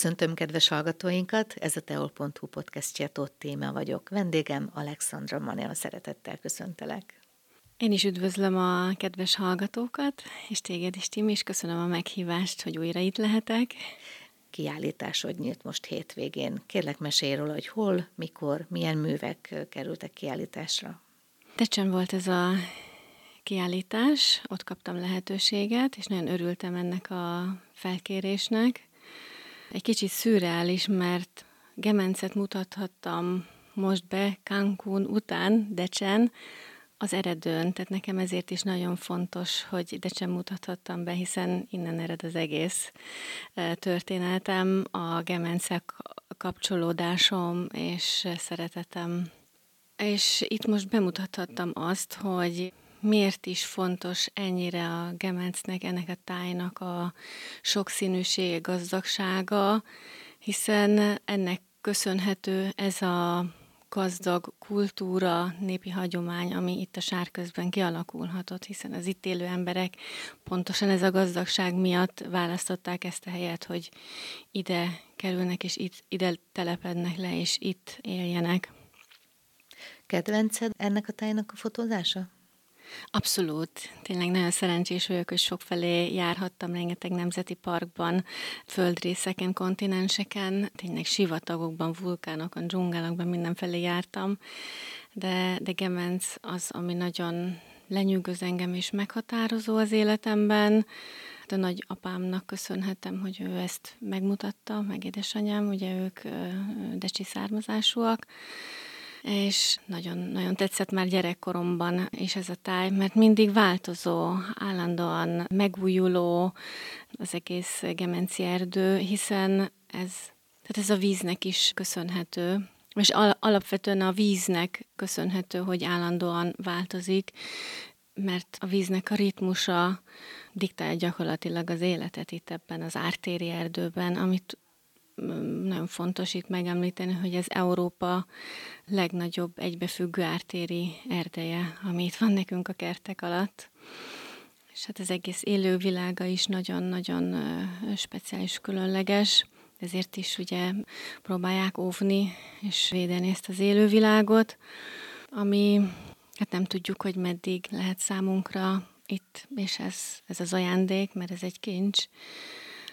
Köszöntöm kedves hallgatóinkat, ez a teol.hu podcastja Tott Téma vagyok. Vendégem Alexandra Manea, szeretettel köszöntelek. Én is üdvözlöm a kedves hallgatókat, és téged is, Tim, és köszönöm a meghívást, hogy újra itt lehetek. Kiállításod nyílt most hétvégén. Kérlek mesélj róla, hogy hol, mikor, milyen művek kerültek kiállításra. Decsen volt ez a kiállítás, ott kaptam lehetőséget, és nagyon örültem ennek a felkérésnek. Egy kicsit szürreális, mert Gemencet mutathattam most be Cancún után, Decsen, az eredőn, tehát nekem ezért is nagyon fontos, hogy Decsen mutathattam be, hiszen innen ered az egész történetem, a Gemencek kapcsolódásom és szeretetem. És itt most bemutathattam azt, hogy miért is fontos ennyire a Gemencnek, ennek a tájnak a sokszínűség, gazdagsága, hiszen ennek köszönhető ez a gazdag kultúra, népi hagyomány, ami itt a sárközben kialakulhatott, hiszen az itt élő emberek pontosan ez a gazdagság miatt választották ezt a helyet, hogy ide kerülnek, és itt, ide telepednek le, és itt éljenek. Kedvenced ennek a tájnak a fotózása? Abszolút. Tényleg nagyon szerencsés vagyok, hogy sokfelé járhattam rengeteg nemzeti parkban, földrészeken, kontinenseken, tényleg sivatagokban, vulkánokon, dzsungelokban mindenfelé jártam, de, de Gemenc az, ami nagyon lenyűgöz engem és meghatározó az életemben. A nagy apámnak köszönhetem, hogy ő ezt megmutatta, meg édesanyám, ugye ők decsi származásúak, és nagyon, nagyon tetszett már gyerekkoromban is ez a táj, mert mindig változó, állandóan megújuló az egész gemenci erdő, hiszen ez, tehát ez a víznek is köszönhető, és alapvetően a víznek köszönhető, hogy állandóan változik, mert a víznek a ritmusa diktálja gyakorlatilag az életet itt ebben az ártéri erdőben, amit nagyon fontos itt megemlíteni, hogy ez Európa legnagyobb egybefüggő ártéri erdeje, ami itt van nekünk a kertek alatt. És hát az egész élővilága is nagyon-nagyon speciális, különleges, ezért is ugye próbálják óvni és védeni ezt az élővilágot, ami hát nem tudjuk, hogy meddig lehet számunkra itt, és ez, ez az ajándék, mert ez egy kincs,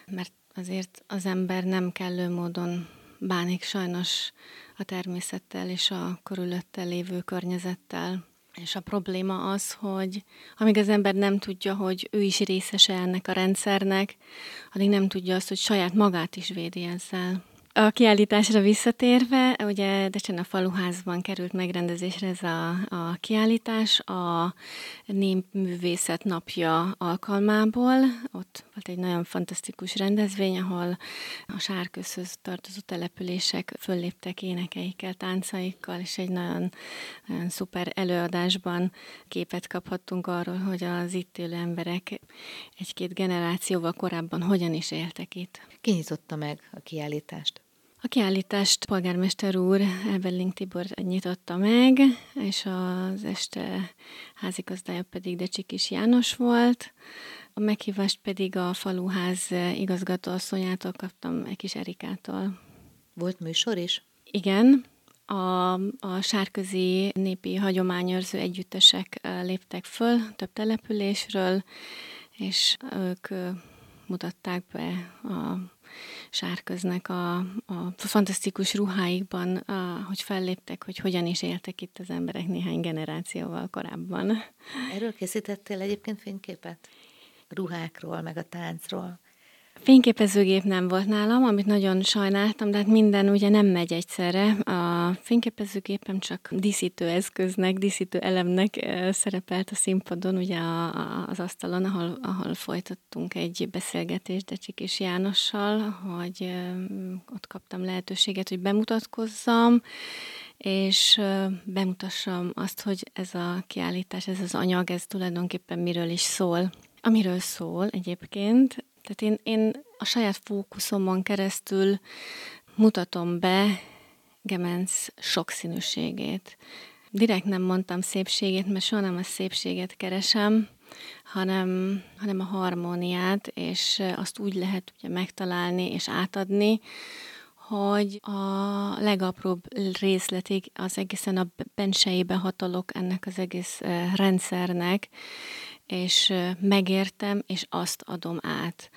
mert azért az ember nem kellő módon bánik sajnos a természettel és a körülötte lévő környezettel. És a probléma az, hogy amíg az ember nem tudja, hogy ő is részese ennek a rendszernek, addig nem tudja azt, hogy saját magát is védi ezzel. A kiállításra visszatérve, ugye Decsen a faluházban került megrendezésre ez a, a kiállítás a Népművészet napja alkalmából. Ott volt egy nagyon fantasztikus rendezvény, ahol a sárközhöz tartozó települések fölléptek énekeikkel, táncaikkal, és egy nagyon, nagyon szuper előadásban képet kaphattunk arról, hogy az itt élő emberek egy-két generációval korábban hogyan is éltek itt. Ki nyitotta meg a kiállítást? A kiállítást polgármester úr Ebeling Tibor nyitotta meg, és az este házigazdája pedig Decsikis János volt. A meghívást pedig a faluház igazgatóasszonyától kaptam, egy kis Erikától. Volt műsor is? Igen, a, a sárközi népi hagyományőrző együttesek léptek föl több településről, és ők mutatták be a sárköznek a, a fantasztikus ruháikban, a, hogy felléptek, hogy hogyan is éltek itt az emberek néhány generációval korábban. Erről készítettél egyébként fényképet? Ruhákról, meg a táncról? Fényképezőgép nem volt nálam, amit nagyon sajnáltam, de hát minden ugye nem megy egyszerre. A fényképezőgépem csak díszítő eszköznek, díszítő elemnek szerepelt a színpadon, ugye a, a, az asztalon, ahol, ahol folytattunk egy beszélgetést Decsik és Jánossal, hogy ott kaptam lehetőséget, hogy bemutatkozzam, és bemutassam azt, hogy ez a kiállítás, ez az anyag, ez tulajdonképpen miről is szól. Amiről szól egyébként, tehát én, én a saját fókuszomon keresztül mutatom be Gemenc sokszínűségét. Direkt nem mondtam szépségét, mert soha nem a szépséget keresem, hanem, hanem a harmóniát, és azt úgy lehet ugye megtalálni és átadni, hogy a legapróbb részletig az egészen a bensejébe hatalok ennek az egész rendszernek, és megértem, és azt adom át.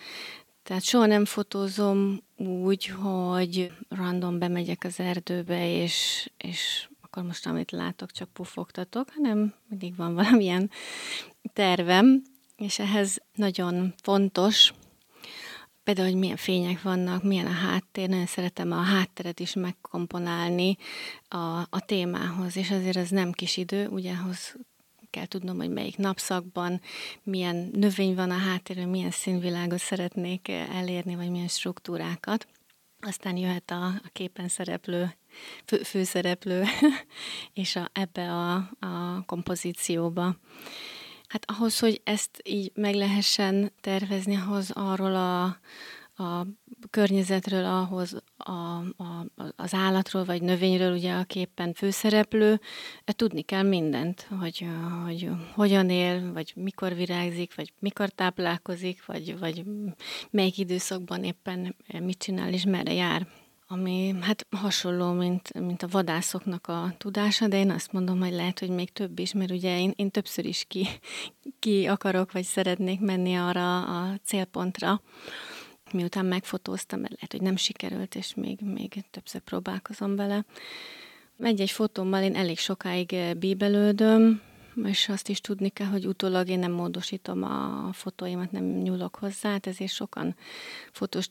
Tehát soha nem fotózom úgy, hogy random bemegyek az erdőbe, és, és akkor most amit látok, csak pufogtatok, hanem mindig van valamilyen tervem, és ehhez nagyon fontos, például, hogy milyen fények vannak, milyen a háttér, nagyon szeretem a hátteret is megkomponálni a, a témához, és azért ez nem kis idő, ugye ahhoz kell tudnom, hogy melyik napszakban, milyen növény van a háttérben, milyen színvilágot szeretnék elérni, vagy milyen struktúrákat. Aztán jöhet a, a képen szereplő, fő, főszereplő, és a, ebbe a, a kompozícióba. Hát ahhoz, hogy ezt így meg lehessen tervezni, ahhoz arról a, a környezetről, ahhoz a, a, az állatról vagy növényről, ugye a képen főszereplő, e, tudni kell mindent, hogy, hogy hogyan él, vagy mikor virágzik, vagy mikor táplálkozik, vagy, vagy melyik időszakban éppen mit csinál és merre jár. Ami hát hasonló, mint, mint a vadászoknak a tudása, de én azt mondom, hogy lehet, hogy még több is, mert ugye én, én többször is ki, ki akarok, vagy szeretnék menni arra a célpontra, miután megfotóztam, mert lehet, hogy nem sikerült, és még, még többször próbálkozom vele. Egy-egy fotómmal én elég sokáig bíbelődöm, és azt is tudni kell, hogy utólag én nem módosítom a fotóimat, nem nyúlok hozzá, hát ezért sokan fotós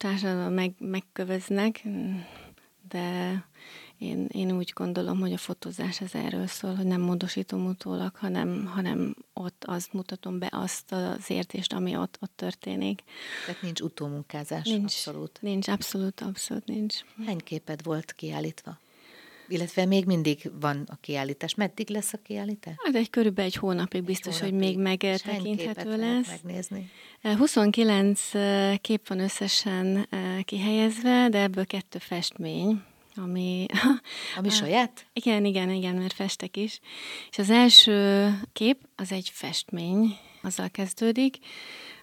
meg, megköveznek, de én, én úgy gondolom, hogy a fotózás ez erről szól, hogy nem módosítom utólag, hanem, hanem ott azt mutatom be azt az értést, ami ott, ott történik. Tehát nincs utómunkázás, nincs, abszolút. Nincs, abszolút, abszolút nincs. Hány képed volt kiállítva? Illetve még mindig van a kiállítás. Meddig lesz a kiállítás? Hát egy körülbelül egy hónapig biztos, egy hónapig. hogy még megtekinthető lesz. megnézni? 29 eh, eh, kép van összesen eh, kihelyezve, de ebből kettő festmény ami... Ami saját? Igen, igen, igen, mert festek is. És az első kép az egy festmény, azzal kezdődik.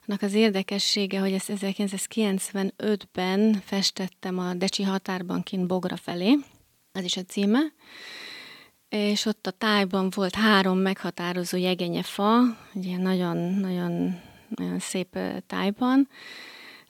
Annak az érdekessége, hogy ezt 1995-ben festettem a Decsi határban kint Bogra felé, ez is a címe, és ott a tájban volt három meghatározó jegenyefa, egy ilyen nagyon, nagyon, nagyon szép tájban,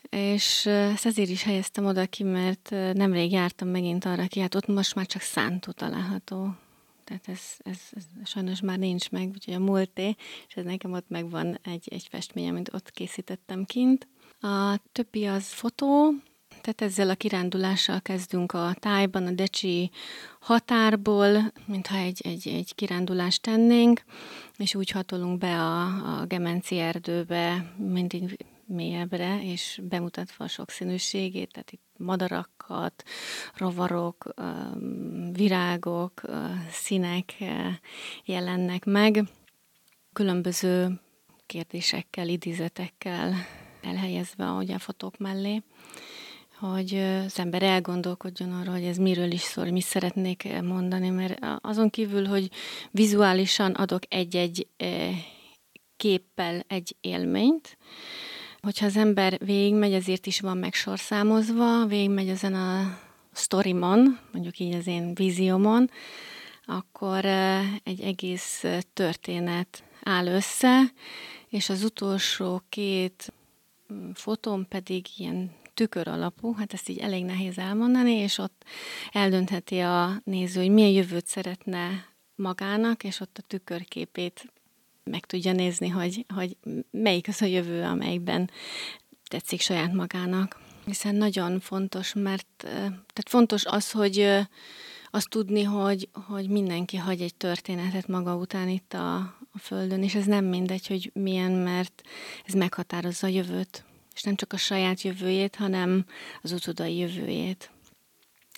és ezt ezért is helyeztem oda ki, mert nemrég jártam megint arra ki, hát ott most már csak szántó található. Tehát ez, ez, ez sajnos már nincs meg, úgyhogy a múlté, és ez nekem ott megvan egy, egy festmény, amit ott készítettem kint. A többi az fotó, tehát ezzel a kirándulással kezdünk a tájban, a Decsi határból, mintha egy, egy, egy kirándulást tennénk, és úgy hatolunk be a, a Gemenci erdőbe, mindig mélyebbre, és bemutatva a sokszínűségét, tehát itt madarakat, rovarok, virágok, színek jelennek meg, különböző kérdésekkel, idézetekkel elhelyezve ahogy a fotók mellé hogy az ember elgondolkodjon arra, hogy ez miről is szól, mit szeretnék mondani, mert azon kívül, hogy vizuálisan adok egy-egy képpel egy élményt, hogyha az ember végigmegy, ezért is van meg sorszámozva, végigmegy ezen a sztorimon, mondjuk így az én víziómon, akkor egy egész történet áll össze, és az utolsó két mm, fotón pedig ilyen tükör alapú, hát ezt így elég nehéz elmondani, és ott eldöntheti a néző, hogy milyen jövőt szeretne magának, és ott a tükörképét meg tudja nézni, hogy, hogy melyik az a jövő, amelyikben tetszik saját magának. Hiszen nagyon fontos, mert tehát fontos az, hogy azt tudni, hogy, hogy mindenki hagy egy történetet maga után itt a, a Földön, és ez nem mindegy, hogy milyen, mert ez meghatározza a jövőt és nem csak a saját jövőjét, hanem az utódai jövőjét.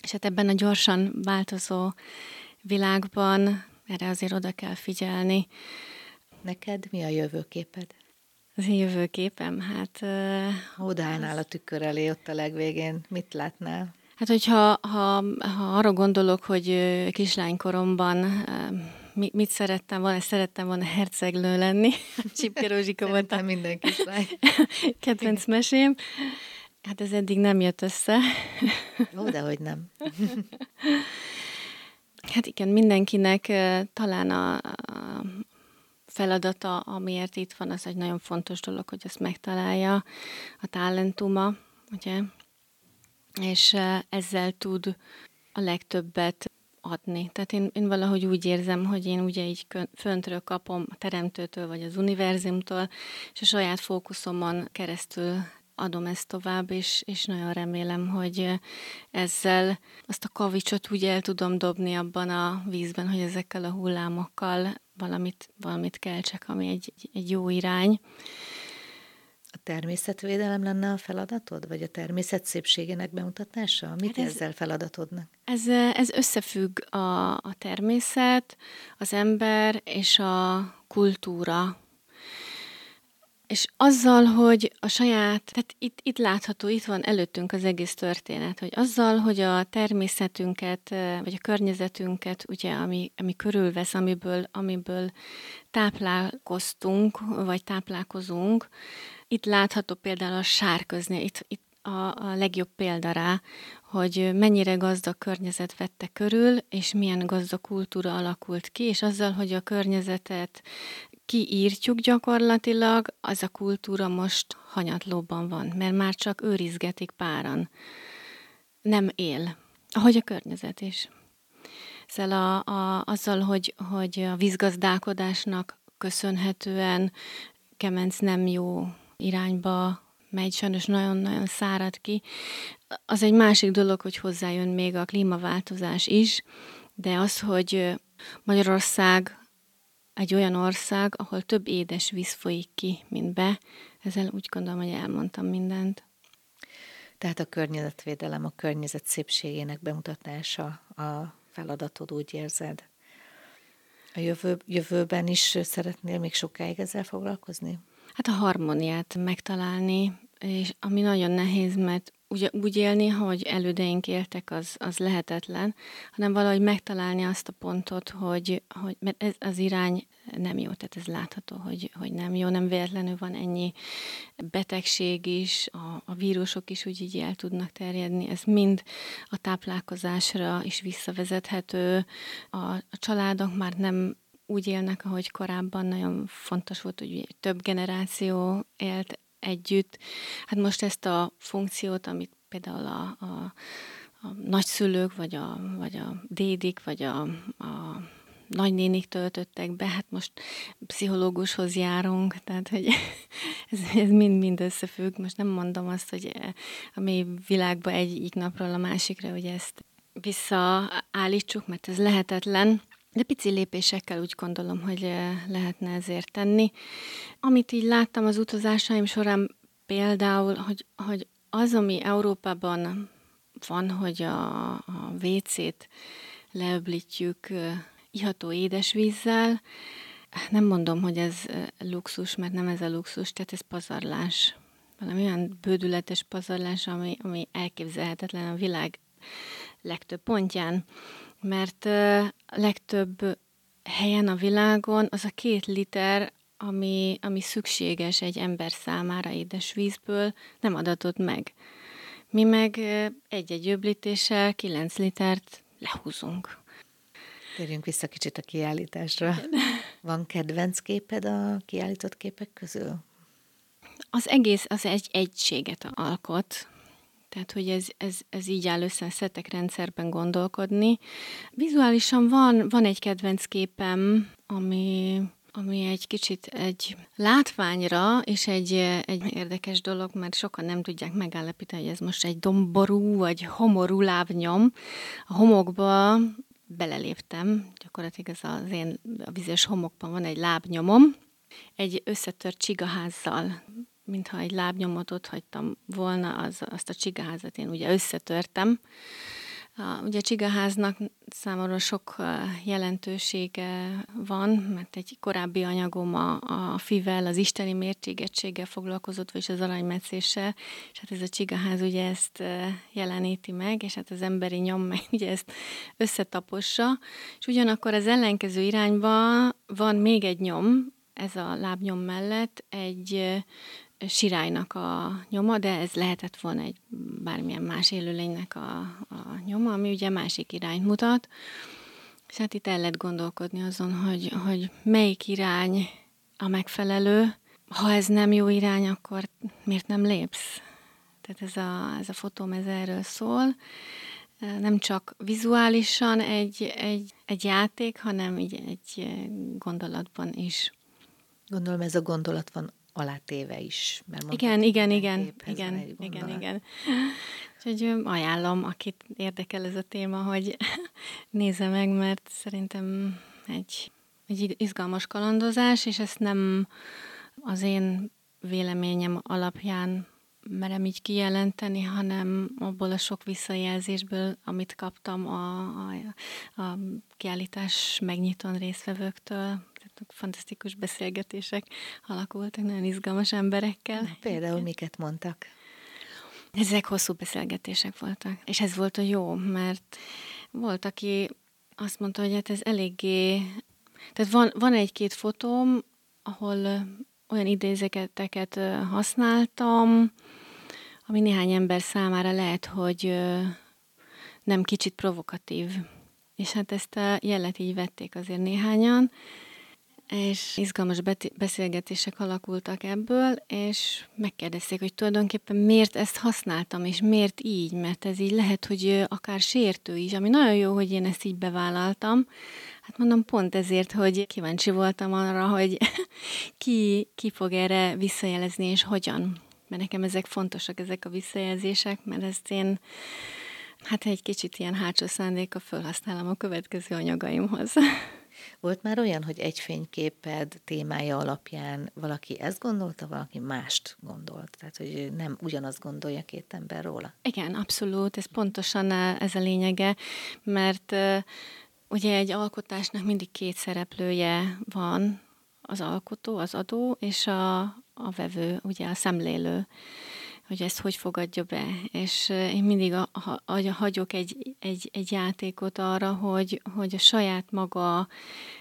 És hát ebben a gyorsan változó világban erre azért oda kell figyelni. Neked mi a jövőképed? Az én jövőképem, hát... Ha odaállnál az... a tükör elé ott a legvégén, mit látnál? Hát, hogyha ha, ha arra gondolok, hogy kislánykoromban mit, mit szerettem volna, szerettem volna herceglő lenni. Csipke Rózsika volt a minden kislánykedvenc mesém. Hát ez eddig nem jött össze. Ó, de hogy nem. Hát igen, mindenkinek talán a, a feladata, amiért itt van, az egy nagyon fontos dolog, hogy ezt megtalálja a talentuma, ugye? És ezzel tud a legtöbbet adni. Tehát én, én valahogy úgy érzem, hogy én ugye így föntről kapom a teremtőtől, vagy az univerzumtól, és a saját fókuszomon keresztül adom ezt tovább, és, és nagyon remélem, hogy ezzel azt a kavicsot úgy el tudom dobni abban a vízben, hogy ezekkel a hullámokkal valamit, valamit keltsek, ami egy, egy jó irány. A természetvédelem lenne a feladatod, vagy a természet szépségének bemutatása? Mit hát ez, ezzel feladatodnak? Ez, ez összefügg a, a természet, az ember és a kultúra és azzal, hogy a saját, tehát itt, itt látható, itt van előttünk az egész történet, hogy azzal, hogy a természetünket, vagy a környezetünket, ugye, ami, ami körülvesz, amiből, amiből táplálkoztunk, vagy táplálkozunk, itt látható például a sárközni, itt, itt a, a legjobb példa rá, hogy mennyire gazdag környezet vette körül, és milyen gazdag kultúra alakult ki, és azzal, hogy a környezetet kiírtjuk gyakorlatilag, az a kultúra most hanyatlóban van, mert már csak őrizgetik páran. Nem él, ahogy a környezet is. Szóval a, a, azzal, hogy, hogy a vízgazdálkodásnak köszönhetően Kemenc nem jó irányba megy, sajnos nagyon-nagyon szárad ki. Az egy másik dolog, hogy hozzájön még a klímaváltozás is, de az, hogy Magyarország egy olyan ország, ahol több édes víz folyik ki, mint be. Ezzel úgy gondolom, hogy elmondtam mindent. Tehát a környezetvédelem, a környezet szépségének bemutatása a feladatod, úgy érzed? A jövő, jövőben is szeretnél még sokáig ezzel foglalkozni? Hát a harmóniát megtalálni, és ami nagyon nehéz, mert ugye úgy élni, hogy elődeink éltek, az, az lehetetlen, hanem valahogy megtalálni azt a pontot, hogy, hogy mert ez az irány nem jó, tehát ez látható, hogy, hogy nem jó, nem véletlenül van ennyi betegség is, a, a vírusok is úgy így el tudnak terjedni, ez mind a táplálkozásra is visszavezethető, a, a családok már nem úgy élnek, ahogy korábban nagyon fontos volt, hogy több generáció élt együtt. Hát most ezt a funkciót, amit például a, a, a nagyszülők, vagy a, vagy a dédik, vagy a, a nagynénik töltöttek be, hát most pszichológushoz járunk, tehát hogy ez, ez mind-mind összefügg. Most nem mondom azt, hogy a mély világba egyik napról a másikra, hogy ezt visszaállítsuk, mert ez lehetetlen. De pici lépésekkel úgy gondolom, hogy lehetne ezért tenni. Amit így láttam az utazásaim során például, hogy, hogy az, ami Európában van, hogy a, a WC-t leöblítjük iható édesvízzel, nem mondom, hogy ez luxus, mert nem ez a luxus, tehát ez pazarlás. Valami olyan bődületes pazarlás, ami, ami elképzelhetetlen a világ legtöbb pontján mert legtöbb helyen a világon az a két liter, ami, ami szükséges egy ember számára édesvízből, nem adatott meg. Mi meg egy-egy öblítéssel 9 litert lehúzunk. Térjünk vissza kicsit a kiállításra. Van kedvenc képed a kiállított képek közül? Az egész az egy egységet alkot, tehát, hogy ez, ez, ez így áll össze a szetek rendszerben gondolkodni. Vizuálisan van, van egy kedvenc képem, ami, ami egy kicsit egy látványra, és egy, egy érdekes dolog, mert sokan nem tudják megállapítani, hogy ez most egy domború vagy homorú lábnyom. A homokba beleléptem, gyakorlatilag ez az én a vizes homokban van egy lábnyomom, egy összetört csigaházzal mintha egy lábnyomot ott hagytam volna, az, azt a csigaházat én ugye összetörtem. A, ugye a csigaháznak számomra sok jelentősége van, mert egy korábbi anyagom a, a fivel, az isteni mértégetséggel foglalkozott, vagy az aranymetszéssel, és hát ez a csigaház ugye ezt jeleníti meg, és hát az emberi nyom meg ugye ezt összetapossa, és ugyanakkor az ellenkező irányba van még egy nyom, ez a lábnyom mellett egy sirálynak a nyoma, de ez lehetett volna egy bármilyen más élőlénynek a, a nyoma, ami ugye másik irányt mutat. És hát itt el lehet gondolkodni azon, hogy, hogy melyik irány a megfelelő. Ha ez nem jó irány, akkor miért nem lépsz? Tehát ez a, ez a fotóm ez erről szól. Nem csak vizuálisan egy, egy, egy játék, hanem így egy gondolatban is. Gondolom ez a gondolat van alátéve is. Mert igen, igen, igen, igen, igen, igen. Úgyhogy ajánlom, akit érdekel ez a téma, hogy nézze meg, mert szerintem egy, egy izgalmas kalandozás, és ezt nem az én véleményem alapján merem így kijelenteni, hanem abból a sok visszajelzésből, amit kaptam a, a, a kiállítás megnyitón résztvevőktől, fantasztikus beszélgetések alakultak, nagyon izgalmas emberekkel. Például miket mondtak? Ezek hosszú beszélgetések voltak, és ez volt a jó, mert volt, aki azt mondta, hogy hát ez eléggé... Tehát van, van egy-két fotóm, ahol olyan idézeteket használtam, ami néhány ember számára lehet, hogy nem kicsit provokatív. És hát ezt a jelet így vették azért néhányan, és izgalmas beszélgetések alakultak ebből, és megkérdezték, hogy tulajdonképpen miért ezt használtam, és miért így, mert ez így lehet, hogy akár sértő is, ami nagyon jó, hogy én ezt így bevállaltam. Hát mondom, pont ezért, hogy kíváncsi voltam arra, hogy ki, ki fog erre visszajelezni, és hogyan. Mert nekem ezek fontosak, ezek a visszajelzések, mert ezt én hát egy kicsit ilyen hátsó szándéka felhasználom a következő anyagaimhoz. Volt már olyan, hogy egy fényképed témája alapján valaki ezt gondolta, valaki mást gondolt? Tehát, hogy nem ugyanazt gondolja két ember róla? Igen, abszolút. Ez pontosan ez a lényege, mert ugye egy alkotásnak mindig két szereplője van, az alkotó, az adó, és a, a vevő, ugye a szemlélő hogy ezt hogy fogadja be. És én mindig a, a, a, hagyok egy, egy, egy játékot arra, hogy, hogy a saját maga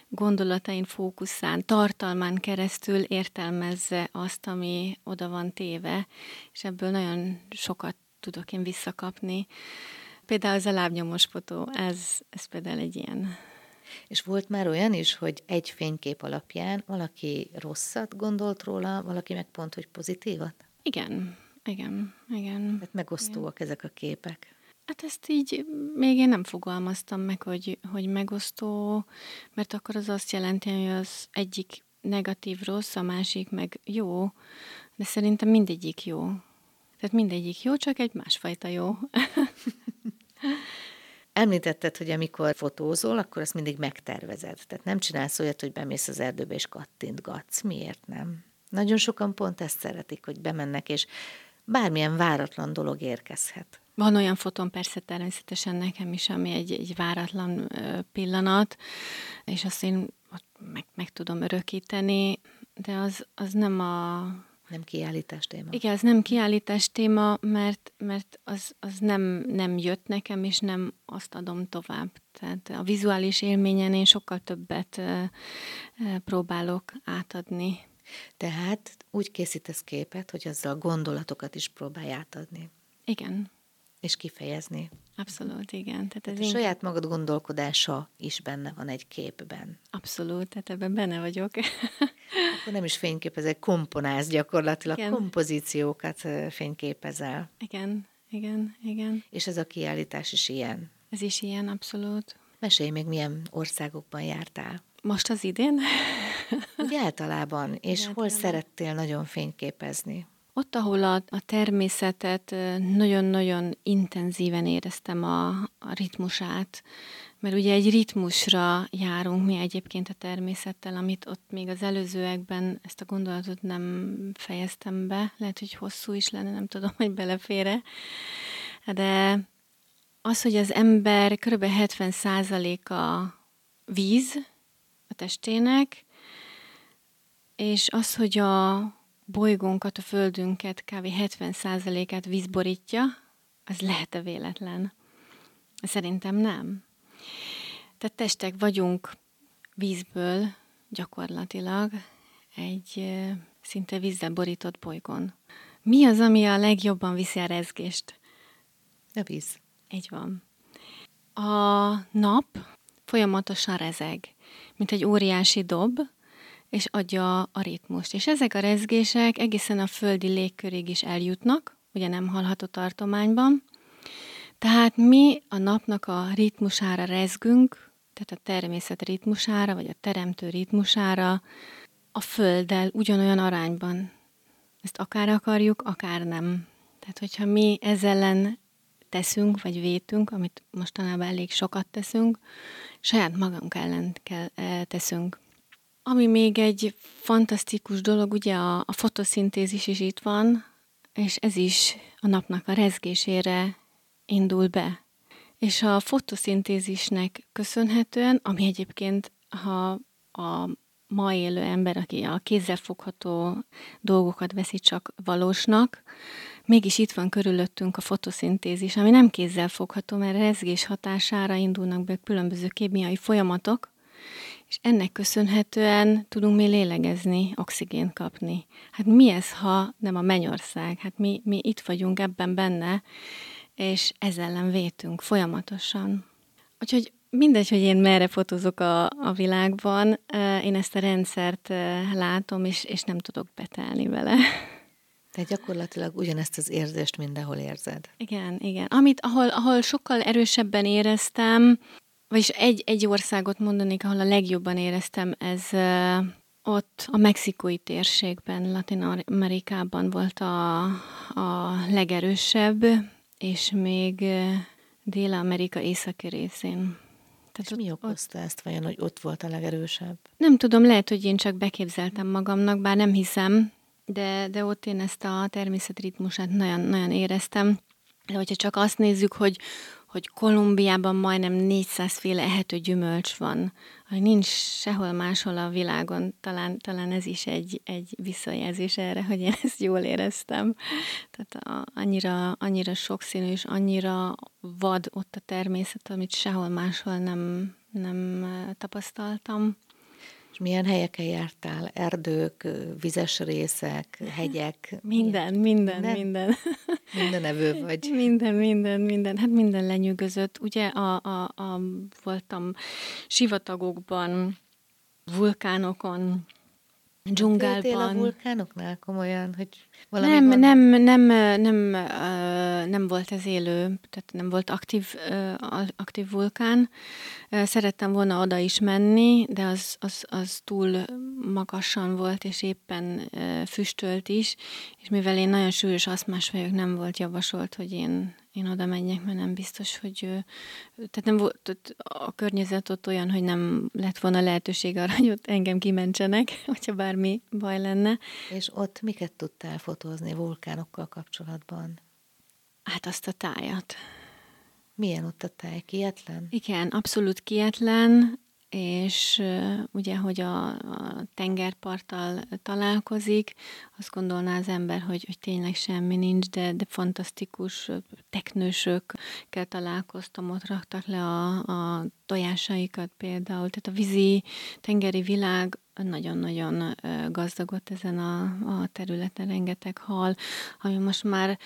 gondolatain fókuszán, tartalmán keresztül értelmezze azt, ami oda van téve, és ebből nagyon sokat tudok én visszakapni. Például ez a lábnyomos fotó, ez, ez például egy ilyen. És volt már olyan is, hogy egy fénykép alapján valaki rosszat gondolt róla, valaki meg pont, hogy pozitívat? Igen, igen, igen. Tehát megosztóak igen. ezek a képek. Hát ezt így még én nem fogalmaztam meg, hogy, hogy megosztó, mert akkor az azt jelenti, hogy az egyik negatív rossz, a másik meg jó, de szerintem mindegyik jó. Tehát mindegyik jó, csak egy másfajta jó. Említetted, hogy amikor fotózol, akkor azt mindig megtervezed. Tehát nem csinálsz olyat, hogy bemész az erdőbe és kattintgatsz. Miért nem? Nagyon sokan pont ezt szeretik, hogy bemennek, és bármilyen váratlan dolog érkezhet. Van olyan fotón persze természetesen nekem is, ami egy, egy váratlan pillanat, és azt én meg, meg tudom örökíteni, de az, az nem a... Nem kiállítás téma. Igen, az nem kiállítás téma, mert, mert az, az nem, nem jött nekem, és nem azt adom tovább. Tehát a vizuális élményen én sokkal többet próbálok átadni. Tehát úgy készítesz képet, hogy azzal gondolatokat is próbálj átadni. Igen. És kifejezni. Abszolút, igen. Tehát, ez tehát a saját magad gondolkodása is benne van egy képben. Abszolút, tehát ebben benne vagyok. Akkor nem is fényképezek, komponálsz gyakorlatilag, igen. kompozíciókat fényképezel. Igen, igen, igen. És ez a kiállítás is ilyen. Ez is ilyen, abszolút. Mesélj még, milyen országokban jártál. Most az idén? Úgy általában. És általában. hol szerettél nagyon fényképezni? Ott, ahol a, a természetet nagyon-nagyon intenzíven éreztem a, a ritmusát, mert ugye egy ritmusra járunk mi egyébként a természettel, amit ott még az előzőekben ezt a gondolatot nem fejeztem be, lehet, hogy hosszú is lenne, nem tudom, hogy belefére, de az, hogy az ember kb. 70%-a víz a testének, és az, hogy a bolygónkat, a földünket kb. 70%-át víz borítja, az lehet-e véletlen? Szerintem nem. Tehát testek vagyunk vízből gyakorlatilag egy szinte vízzel borított bolygón. Mi az, ami a legjobban viszi a rezgést? A víz. Így van. A nap folyamatosan rezeg, mint egy óriási dob, és adja a ritmust. És ezek a rezgések egészen a földi légkörig is eljutnak, ugye nem hallható tartományban. Tehát mi a napnak a ritmusára rezgünk, tehát a természet ritmusára, vagy a teremtő ritmusára, a földdel ugyanolyan arányban. Ezt akár akarjuk, akár nem. Tehát, hogyha mi ezzel ellen teszünk, vagy vétünk, amit mostanában elég sokat teszünk, saját magunk ellen kell, e, teszünk. Ami még egy fantasztikus dolog, ugye a, a fotoszintézis is itt van, és ez is a napnak a rezgésére indul be. És a fotoszintézisnek köszönhetően, ami egyébként, ha a ma élő ember, aki a kézzelfogható dolgokat veszi csak valósnak, mégis itt van körülöttünk a fotoszintézis, ami nem kézzelfogható, mert rezgés hatására indulnak be különböző kémiai folyamatok, és ennek köszönhetően tudunk mi lélegezni, oxigént kapni. Hát mi ez, ha nem a mennyország? Hát mi, mi itt vagyunk ebben benne, és ezzel ellen vétünk folyamatosan. Úgyhogy mindegy, hogy én merre fotózok a, a világban, én ezt a rendszert látom, és, és nem tudok betelni vele. Te gyakorlatilag ugyanezt az érzést mindenhol érzed. Igen, igen. Amit, ahol, ahol sokkal erősebben éreztem, vagyis egy, egy országot mondanék, ahol a legjobban éreztem, ez ott a mexikói térségben, Latin Amerikában volt a, a legerősebb, és még Dél-Amerika északi részén. Tehát és mi okozta ott, ezt vajon, hogy ott volt a legerősebb? Nem tudom, lehet, hogy én csak beképzeltem magamnak, bár nem hiszem, de, de ott én ezt a természetritmusát nagyon, nagyon éreztem. De hogyha csak azt nézzük, hogy, hogy Kolumbiában majdnem 400 féle ehető gyümölcs van, hogy nincs sehol máshol a világon, talán, talán ez is egy, egy visszajelzés erre, hogy én ezt jól éreztem. Tehát a, annyira, annyira sokszínű és annyira vad ott a természet, amit sehol máshol nem, nem tapasztaltam milyen helyeken jártál? Erdők, vizes részek, hegyek? Minden, minden, minden. Minden, minden evő vagy. Minden, minden, minden. Hát minden lenyűgözött. Ugye a, a, a, voltam sivatagokban, vulkánokon, dzsungelban. a vulkánoknál komolyan, hogy valami nem, van? nem, nem, nem, nem volt ez élő, tehát nem volt aktív, aktív vulkán. Szerettem volna oda is menni, de az, az, az túl magasan volt, és éppen füstölt is, és mivel én nagyon súlyos aszmás vagyok, nem volt javasolt, hogy én én oda menjek, mert nem biztos, hogy tehát nem volt a környezet ott olyan, hogy nem lett volna lehetőség arra, hogy ott engem kimentsenek, hogyha bármi baj lenne. És ott miket tudtál fotózni vulkánokkal kapcsolatban? Hát azt a tájat. Milyen ott a táj? Kietlen? Igen, abszolút kietlen és ugye, hogy a, a tengerparttal találkozik, azt gondolná az ember, hogy, hogy tényleg semmi nincs, de, de fantasztikus teknősökkel találkoztam, ott raktak le a, a tojásaikat például, tehát a vízi, tengeri világ nagyon-nagyon gazdagot ezen a, a területen, rengeteg hal, ami most már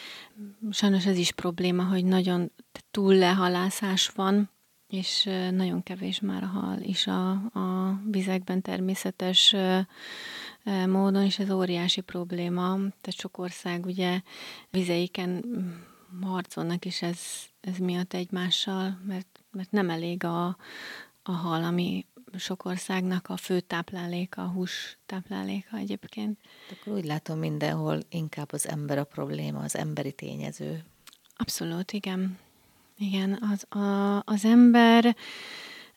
sajnos ez is probléma, hogy nagyon túl lehalászás van, és nagyon kevés már a hal is a, a vizekben természetes módon, és ez óriási probléma. Tehát sok ország ugye vizeiken harcolnak is ez, ez miatt egymással, mert, mert nem elég a, a hal, ami sok országnak a fő tápláléka, a hús tápláléka egyébként. Akkor úgy látom mindenhol inkább az ember a probléma, az emberi tényező. Abszolút, igen. Igen, az, a, az ember,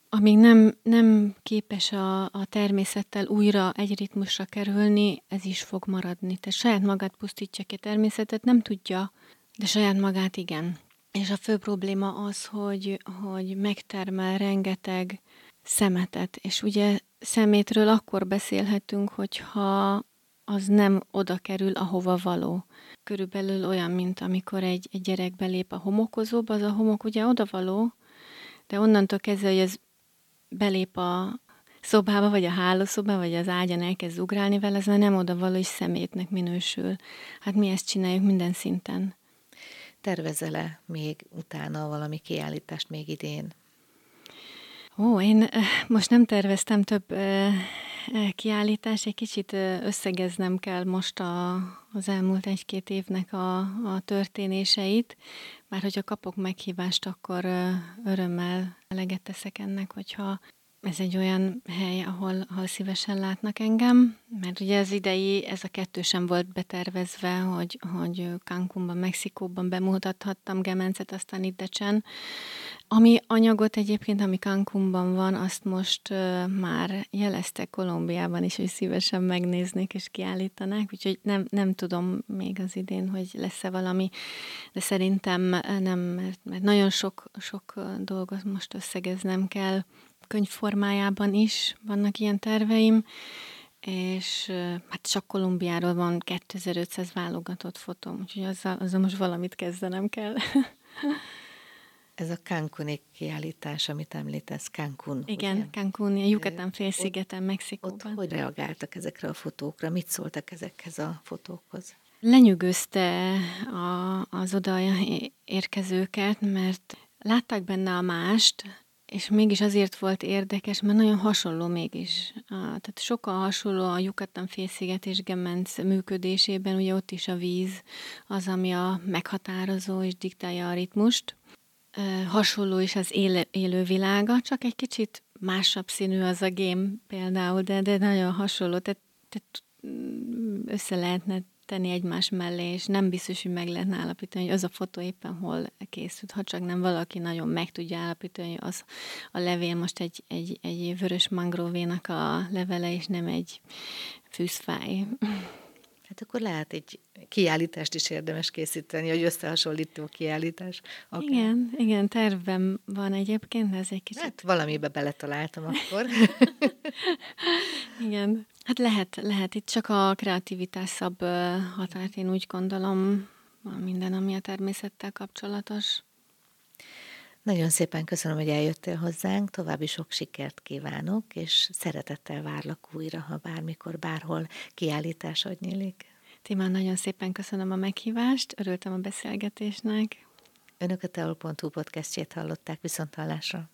amíg nem, nem képes a, a természettel újra egy ritmusra kerülni, ez is fog maradni. Tehát saját magát pusztítja ki a természetet, nem tudja, de saját magát igen. És a fő probléma az, hogy, hogy megtermel rengeteg szemetet, és ugye szemétről akkor beszélhetünk, hogyha az nem oda kerül, ahova való. Körülbelül olyan, mint amikor egy, egy gyerek belép a homokozóba, az a homok ugye odavaló, de onnantól kezdve, hogy ez belép a szobába, vagy a hálószobába, vagy az ágyan elkezd ugrálni vele, ez már nem odavaló, és szemétnek minősül. Hát mi ezt csináljuk minden szinten. Tervezele még utána valami kiállítást még idén? Ó, én most nem terveztem több kiállítás, egy kicsit összegeznem kell most a, az elmúlt egy-két évnek a, a történéseit, már hogyha kapok meghívást, akkor örömmel eleget teszek ennek, hogyha ez egy olyan hely, ahol, ahol szívesen látnak engem, mert ugye az idei, ez a kettő sem volt betervezve, hogy, hogy Cancúnban, Mexikóban bemutathattam Gemencet, aztán itt Decsen. Ami anyagot egyébként, ami Cancúnban van, azt most uh, már jelezte Kolumbiában is, hogy szívesen megnéznék és kiállítanák, úgyhogy nem, nem tudom még az idén, hogy lesz-e valami, de szerintem nem, mert, mert nagyon sok, sok dolgot most összegeznem kell, könyv formájában is vannak ilyen terveim, és hát csak Kolumbiáról van 2500 válogatott fotóm, úgyhogy azzal, azzal most valamit kezdenem kell. Ez a Cancuni kiállítás, amit említesz, Cancun. Igen, ugye? Cancun, a Yucatán félszigeten, Mexikóban. Ott hogy reagáltak ezekre a fotókra? Mit szóltak ezekhez a fotókhoz? Lenyűgözte a, az oda érkezőket, mert látták benne a mást, és mégis azért volt érdekes, mert nagyon hasonló mégis. Tehát sokkal hasonló a Yucatán félsziget és Gemenc működésében, ugye ott is a víz az, ami a meghatározó és diktálja a ritmust. Hasonló is az éle, élő világa, csak egy kicsit másabb színű az a game például, de, de nagyon hasonló, tehát, tehát mm, össze lehetne tenni egymás mellé, és nem biztos, hogy meg lehetne állapítani, hogy az a fotó éppen hol készült, ha csak nem valaki nagyon meg tudja állapítani, hogy az a levél most egy, egy, egy vörös mangrovénak a levele, és nem egy fűzfáj. Hát akkor lehet egy kiállítást is érdemes készíteni, hogy összehasonlító kiállítás. Akár. Igen, igen, tervem van egyébként, ez egy kicsit... Hát valamibe beletaláltam akkor. igen, hát lehet, lehet. Itt csak a kreativitás szab határt, én úgy gondolom, minden, ami a természettel kapcsolatos. Nagyon szépen köszönöm, hogy eljöttél hozzánk, további sok sikert kívánok, és szeretettel várlak újra, ha bármikor, bárhol kiállításod nyílik. Timán, nagyon szépen köszönöm a meghívást, örültem a beszélgetésnek. Önök a teol.hu podcastjét hallották viszont hallásra.